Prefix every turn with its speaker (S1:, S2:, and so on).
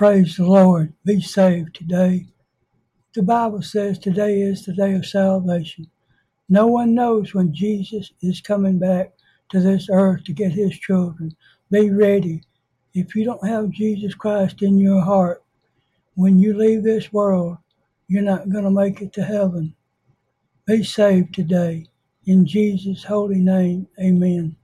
S1: Praise the Lord. Be saved today. The Bible says today is the day of salvation. No one knows when Jesus is coming back to this earth to get his children. Be ready. If you don't have Jesus Christ in your heart, when you leave this world, you're not going to make it to heaven. Be saved today. In Jesus' holy name, amen.